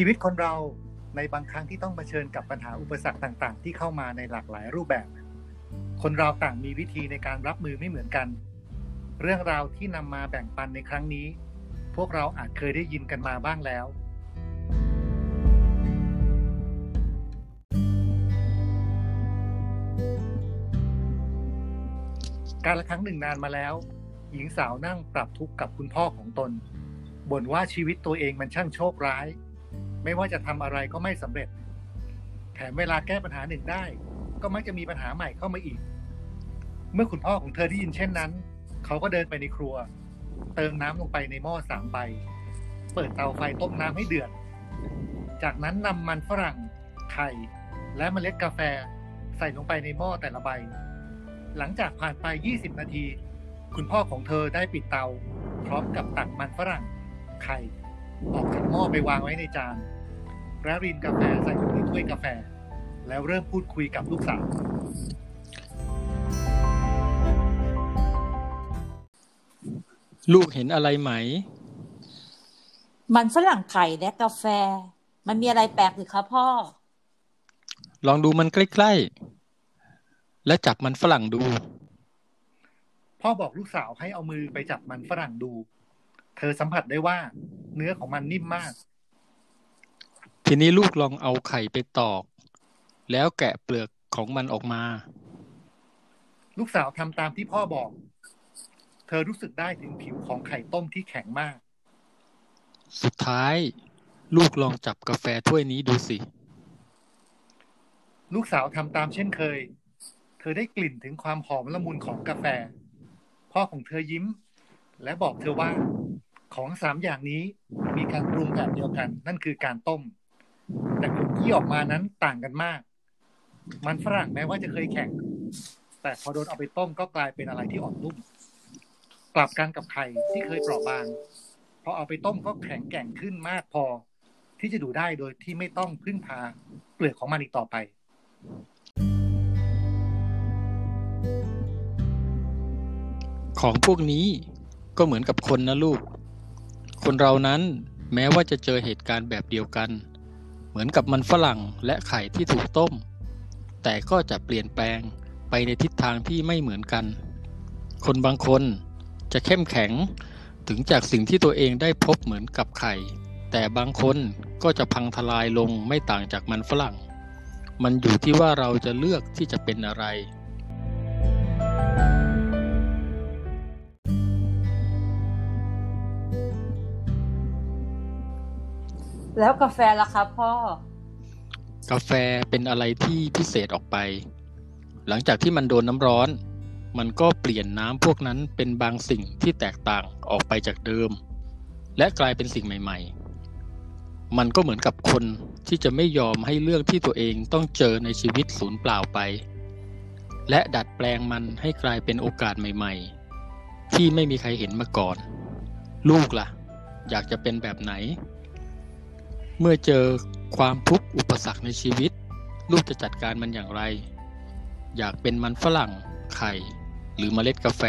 ชีวิตคนเราในบางครั้งที่ต้องเผชิญกับปัญหาอุปสรรคต่าง ๆ ที่เข้ามาในหลากหลายรูปแบบ คนเราต่างมีวิธีในการรับมือไม่เหมือนกัน เรื่องราวที่นำมาแบ่งปันในครั้งนี้ พวกเราอาจเคยได้ยินกันมาบ้างแล้ว การละครั้งหนึ่งนานมาแล้ว หญิงสาวนั่งปรับทุกข์กับคุณพ่อของตนบ่นว่าชีวิตตัวเองมันช่างโชคร้าย ไม่ว่าจะทำอะไรก็ไม่สำเร็จ แถมเวลาแก้ปัญหาหนึ่งได้ ก็มักจะมีปัญหาใหม่เข้ามาอีก เมื่อคุณพ่อของเธอได้ยินเช่นนั้น เขาก็เดินไปในครัว เติมน้ำลงไปในหม้อสามใบ เปิดเตาไฟต้มน้ำให้เดือด จากนั้นนำมันฝรั่ง ไข่ และเมล็ดกาแฟใส่ลงไปในหม้อแต่ละใบ หลังจากผ่านไป 20 นาที คุณพ่อของเธอได้ปิดเตา พร้อมกับตักมันฝรั่ง ไข่ ออกจากหม้อไปวางไว้ในจาน แล้วรินกาแฟใส่ลงในถ้วยกาแฟ แล้วเริ่มพูดคุยกับลูกสาวลูกเห็นอะไรไหม มันฝรั่งไข่และกาแฟ มันมีอะไรแปลกหรือคะพ่อ ลองดูมันใกล้ๆ และจับมันฝรั่งดู พ่อบอกลูกสาวให้เอามือไปจับมันฝรั่งดู เธอสัมผัสได้ว่า เนื้อของมันนิ่มมาก ทีนี้ลูกลองเอาไข่ไปตอก แล้วแกะเปลือกของมันออกมา ลูกสาวทำตามที่พ่อบอก เธอรู้สึกได้ถึงผิวของไข่ต้มที่แข็งมาก สุดท้าย ลูกลองจับกาแฟถ้วยนี้ดูสิ ลูกสาวทำตามเช่นเคย เธอได้กลิ่นถึงความหอมละมุนของกาแฟ พ่อของเธอยิ้ม และบอกเธอว่าของสามอย่างนี้มีการปรุงแบบเดียวกัน นั่นคือการต้ม แต่ผลที่ออกมานั้นต่างกันมาก มันฝรั่งแม้ว่าจะเคยแข็งแต่พอโดนเอาไปต้มก็กลายเป็นอะไรที่อ่อนนุ่ม กลับกันกับไข่ที่เคยเปราะบางพอเอาไปต้มก็แข็งแกร่งขึ้นมากพอ ที่จะดูได้โดยที่ไม่ต้องพึ่งพาเปลือกของมันอีกต่อไป ของพวกนี้ก็เหมือนกับคนนะลูก คนเรานั้นแม้ว่าจะเจอเหตุการณ์แบบเดียวกัน เหมือนกับมันฝรั่งและไข่ที่ถูกต้ม แต่ก็จะเปลี่ยนแปลงไปในทิศทางที่ไม่เหมือนกัน คนบางคนจะเข้มแข็งถึงจากสิ่งที่ตัวเองได้พบเหมือนกับไข่ แต่บางคนก็จะพังทลายลงไม่ต่างจากมันฝรั่ง มันอยู่ที่ว่าเราจะเลือกที่จะเป็นอะไร แล้วกาแฟล่ะครับพ่อ กาแฟเป็นอะไรที่พิเศษออกไป หลังจากที่มันโดนน้ำร้อน มันก็เปลี่ยนน้ำพวกนั้นเป็นบางสิ่งที่แตกต่างออกไปจากเดิม และกลายเป็นสิ่งใหม่ ๆ มันก็เหมือนกับคนที่จะไม่ยอมให้เรื่องที่ตัวเองต้องเจอในชีวิตสูญเปล่าไป และดัดแปลงมันให้กลายเป็นโอกาสใหม่ ๆ ที่ไม่มีใครเห็นมาก่อน ลูกล่ะ อยากจะเป็นแบบไหน เมื่อเจอความทุกข์อุปสรรคในชีวิต ลูกจะจัดการมันอย่างไร อยากเป็นมันฝรั่งไข่ หรือเมล็ดกาแฟ